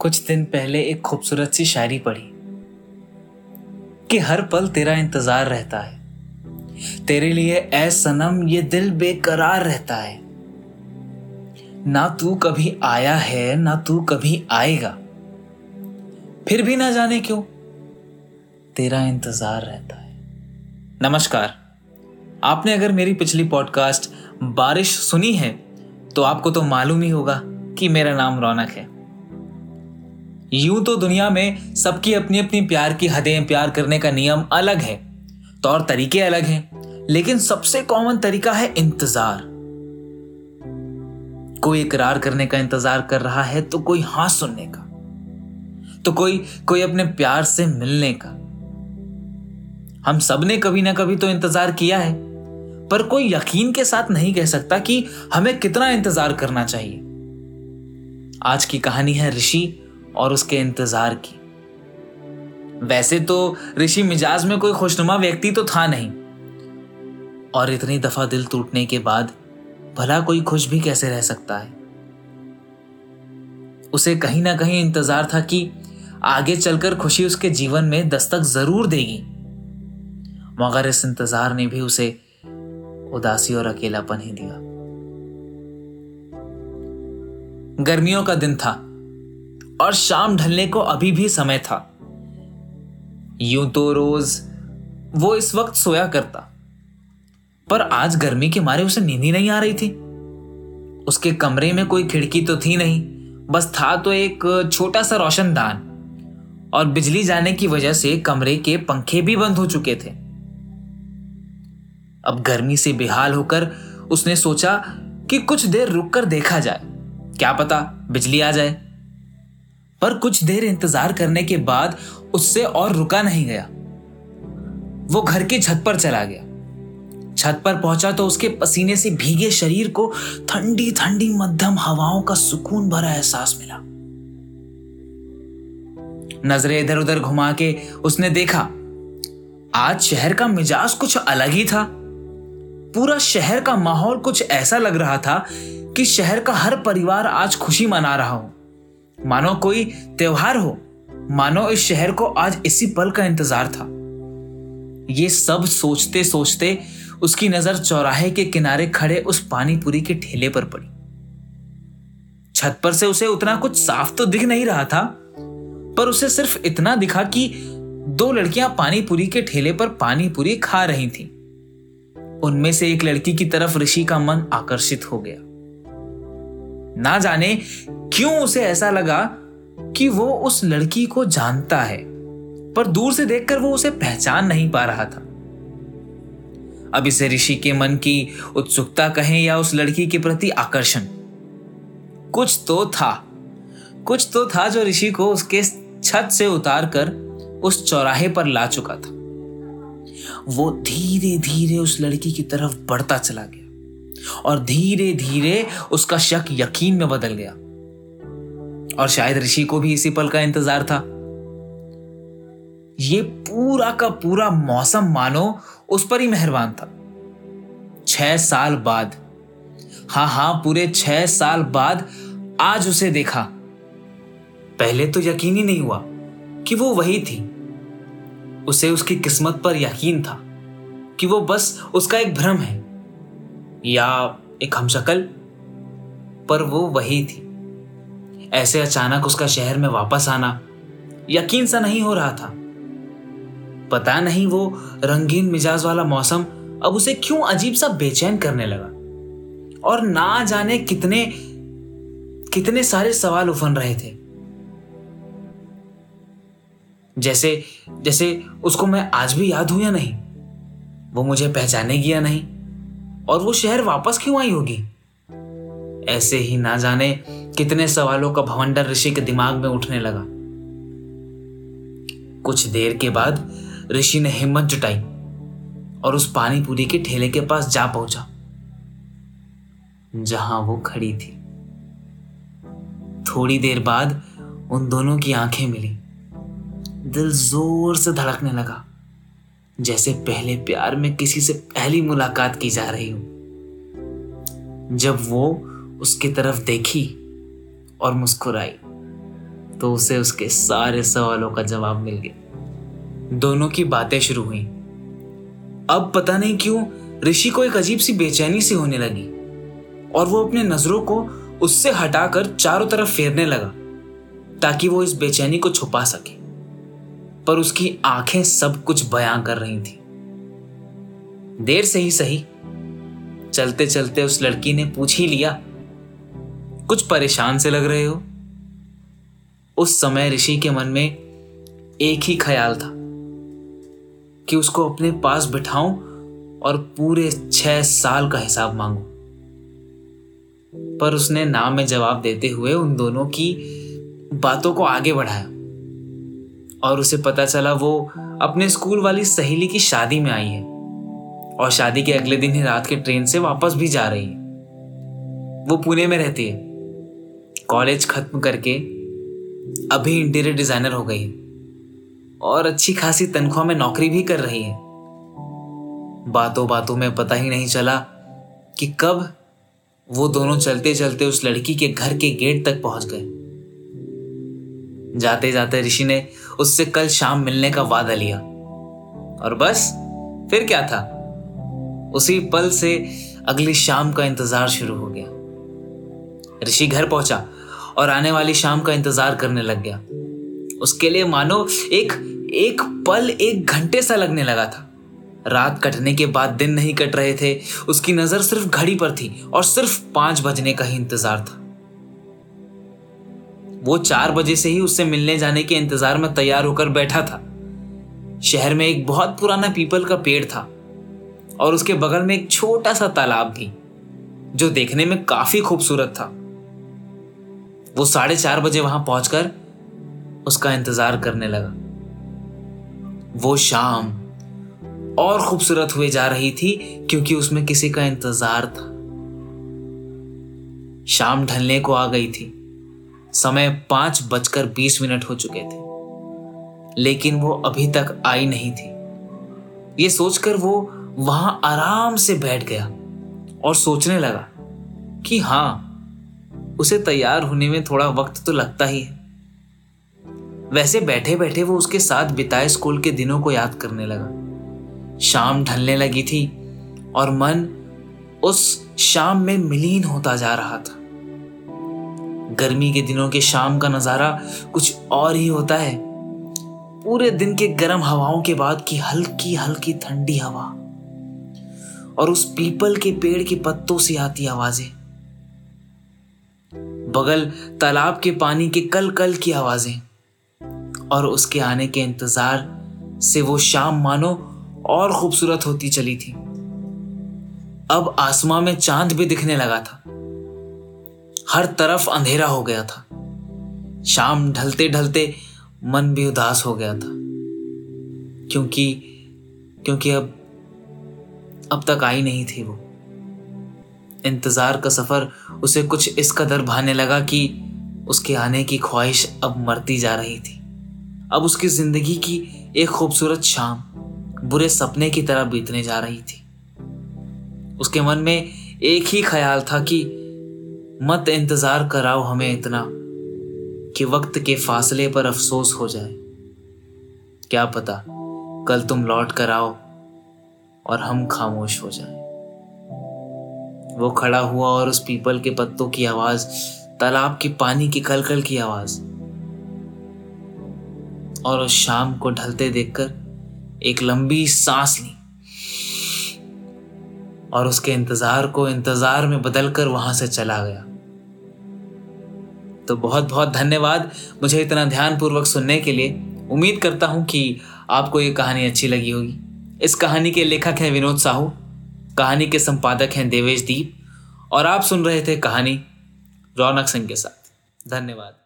कुछ दिन पहले एक खूबसूरत सी शायरी पढ़ी कि हर पल तेरा इंतज़ार रहता है। तेरे लिए ऐ सनम, ये दिल बेकरार रहता है। ना तू कभी आया है, ना तू कभी आएगा। फिर भी ना जाने क्यों? तेरा इंतज़ार रहता है। नमस्कार। आपने अगर मेरी पिछली पॉडकास्ट बारिश सुनी है तो आपको तो मालूम ही होगा कि मेरा नाम रौनक है। यूँ तो दुनिया में सबकी अपनी अपनी प्यार की हदें, प्यार करने का नियम अलग है, तौर तरीके अलग हैं, लेकिन सबसे कॉमन तरीका है इंतज़ार। कोई इकरार करने का इंतज़ार कर रहा है तो कोई हाँ सुनने का तो कोई कोई अपने प्यार से मिलने का। हम सबने कभी ना कभी तो इंतज़ार किया है, पर कोई यकीन के साथ नहीं कह सकता कि हमें कितना इंतज़ार करना चाहिए। आज की कहानी है ऋषि और उसके इंतज़ार की। वैसे तो ऋषि मिजाज में कोई खुशनुमा व्यक्ति तो था नहीं। और इतनी दफ़ा दिल टूटने के बाद भला कोई खुश भी कैसे रह सकता है? उसे कहीं ना कहीं इंतज़ार था कि आगे चलकर खुशी उसके जीवन में दस्तक ज़रूर देगी। मगर इस इंतज़ार ने भी उसे उदासी और अकेलापन ही दिया। गर्मियों का दिन था। और शाम ढलने को अभी भी समय था। यूँ तो रोज वो इस वक्त सोया करता। पर आज गर्मी के मारे उसे नींद ही नहीं आ रही थी। उसके कमरे में कोई खिड़की तो थी नहीं, बस था तो एक छोटा सा रोशनदान। और बिजली जाने की वजह से कमरे के पंखे भी बंद हो चुके थे। अब गर्मी से बेहाल होकर उसने सोचा कि कुछ देर रुककर देखा जाए। क्या पता बिजली आ जाए। पर कुछ देर इंतज़ार करने के बाद उससे और रुका नहीं गया। वो घर की छत पर चला गया। छत पर पहुँचा तो उसके पसीने से भीगे शरीर को ठंडी ठंडी मध्यम हवाओं का सुकून भरा एहसास मिला। नज़रें इधर उधर घुमा के उसने देखा, आज शहर का मिजाज कुछ अलग ही था। पूरा शहर का माहौल कुछ ऐसा लग रहा था कि शहर का हर परिवार आज खुशी मना रहा हो। मानो कोई त्योहार हो, मानो इस शहर को आज इसी पल का इंतज़ार था। ये सब सोचते सोचते उसकी नज़र चौराहे के किनारे खड़े उस पानी पूरी के ठेले पर पड़ी। छत पर से उसे उतना कुछ साफ़ तो दिख नहीं रहा था, पर उसे सिर्फ़ इतना दिखा कि दो लड़कियाँ पानी पूरी के ठेले पर पानी पूरी खा रही थीं। उनमें से एक लड़की की तरफ़ ऋषि का मन आकर्षित हो गया। ना जाने क्यों उसे ऐसा लगा कि वो उस लड़की को जानता है, पर दूर से देखकर वो उसे पहचान नहीं पा रहा था। अब इसे ऋषि के मन की उत्सुकता कहें या उस लड़की के प्रति आकर्षण, कुछ तो था, कुछ तो था जो ऋषि को उसके छत से उतार कर उस चौराहे पर ला चुका था। वो धीरे धीरे उस लड़की की तरफ़ बढ़ता चला गया। और धीरे धीरे उसका शक यकीन में बदल गया। और शायद ऋषि को भी इसी पल का इंतज़ार था। ये पूरा का पूरा मौसम मानो उस पर ही मेहरबान था। छह साल बाद, हाँ हाँ, पूरे छह साल बाद आज उसे देखा। पहले तो यकीन ही नहीं हुआ कि वो वही थी। उसे उसकी किस्मत पर यकीन था कि वो बस उसका एक भ्रम है। या एक हमशक्ल, पर वो वही थी। ऐसे अचानक उसका शहर में वापस आना यकीन सा नहीं हो रहा था। पता नहीं वो रंगीन मिजाज वाला मौसम अब उसे क्यों अजीब सा बेचैन करने लगा। और ना जाने कितने कितने सारे सवाल उफन रहे थे। जैसे जैसे उसको मैं आज भी याद हूँ या नहीं, वो मुझे पहचानेगी या नहीं और वो शहर वापस क्यों आई होगी? ऐसे ही ना जाने कितने सवालों का भवंडर ऋषि के दिमाग में उठने लगा। कुछ देर के बाद ऋषि ने हिम्मत जुटाई और उस पानी पूरी के ठेले के पास जा पहुँचा, जहाँ वो खड़ी थी। थोड़ी देर बाद उन दोनों की आँखें मिली। दिल ज़ोर से धड़कने लगा। जैसे पहले प्यार में किसी से पहली मुलाकात की जा रही हो। जब वो उसकी तरफ़ देखी और मुस्कुराई तो उसे उसके सारे सवालों का जवाब मिल गया। दोनों की बातें शुरू हुई। अब पता नहीं क्यों ऋषि को एक अजीब सी बेचैनी सी होने लगी और वो अपने नज़रों को उससे हटाकर चारों तरफ़ फेरने लगा, ताकि वो इस बेचैनी को छुपा सके। पर उसकी आँखें सब कुछ बयां कर रही थी। देर से ही सही। चलते चलते उस लड़की ने पूछ ही लिया, कुछ परेशान से लग रहे हो? उस समय ऋषि के मन में एक ही ख्याल था कि उसको अपने पास बिठाऊं और पूरे छह साल का हिसाब मांगू। पर उसने नाम में जवाब देते हुए उन दोनों की बातों को आगे बढ़ाया। और उसे पता चला वो अपने स्कूल वाली सहेली की शादी में आई है। और शादी के अगले दिन ही रात के ट्रेन से वापस भी जा रही है। वो पुणे में रहती है। कॉलेज खत्म करके अभी इंटीरियर डिज़ाइनर हो गई और अच्छी खासी तनख्वाह में नौकरी भी कर रही है। बातों बातों में पता ही नहीं चला कि कब वो दोनों चलते चलते उस लड़की के घर के गेट तक पहुँच गए। जाते जाते ऋषि ने उससे कल शाम मिलने का वादा लिया। और बस, फिर क्या था? उसी पल से अगली शाम का इंतज़ार शुरू हो गया। ऋषि घर पहुँचा और आने वाली शाम का इंतज़ार करने लग गया। उसके लिए मानो एक एक पल एक घंटे सा लगने लगा था। रात कटने के बाद दिन नहीं कट रहे थे, उसकी नज़र सिर्फ़ घड़ी पर थी और सिर्फ़ पाँच बजने का ही इंतज़ार था। वो चार बजे से ही उससे मिलने जाने के इंतज़ार में तैयार होकर बैठा था। शहर में एक बहुत पुराना पीपल का पेड़ था और उसके बगल में एक छोटा सा तालाब भी, जो देखने में काफ़ी खूबसूरत था। वो साढ़े चार बजे वहाँ पहुंचकर उसका इंतज़ार करने लगा। वो शाम और खूबसूरत हुए जा रही थी, क्योंकि उसमें किसी का इंतज़ार था। शाम ढलने को आ गई थी। समय पाँच बजकर बीस मिनट हो चुके थे। लेकिन वो अभी तक आई नहीं थी। ये सोचकर वो वहाँ आराम से बैठ गया और सोचने लगा कि हाँ, उसे तैयार होने में थोड़ा वक्त तो लगता ही है। वैसे बैठे बैठे वो उसके साथ बिताए स्कूल के दिनों को याद करने लगा। शाम ढलने लगी थी और मन उस शाम में मिलीन होता जा रहा था। गर्मी के दिनों के शाम का नज़ारा कुछ और ही होता है। पूरे दिन के गर्म हवाओं के बाद की हल्की हल्की ठंडी हवा और उस पीपल के पेड़ के पत्तों से आती आवाज़ें। बगल तालाब के पानी के कल कल की आवाज़ें और उसके आने के इंतज़ार से वो शाम मानो और खूबसूरत होती चली थी। अब आसमां में चाँद भी दिखने लगा था। हर तरफ़ अंधेरा हो गया था। शाम ढलते ढलते मन भी उदास हो गया था। क्योंकि क्योंकि अब अब तक आई नहीं थी वो। इंतज़ार का सफ़र उसे कुछ इस कदर भाने लगा कि उसके आने की ख्वाहिश अब मरती जा रही थी। अब उसकी ज़िंदगी की एक खूबसूरत शाम बुरे सपने की तरह बीतने जा रही थी। उसके मन में एक ही ख्याल था कि मत इंतज़ार कराओ हमें इतना कि वक्त के फासले पर अफसोस हो जाए। क्या पता कल तुम लौट कर आओ और हम खामोश हो जाए। वो खड़ा हुआ और उस पीपल के पत्तों की आवाज़, तालाब के पानी की कलकल की आवाज़, और उस शाम को ढलते देखकर एक लंबी सांस ली और उसके इंतज़ार को इंतज़ार में बदलकर वहाँ से चला गया। तो बहुत बहुत धन्यवाद मुझे इतना ध्यानपूर्वक सुनने के लिए। उम्मीद करता हूँ कि आपको ये कहानी अच्छी लगी होगी। इस कहानी के लेखक हैं विनोद साहू, कहानी के संपादक हैं देवेश दीप, और आप सुन रहे थे कहानी रौनक सिंह के साथ। धन्यवाद।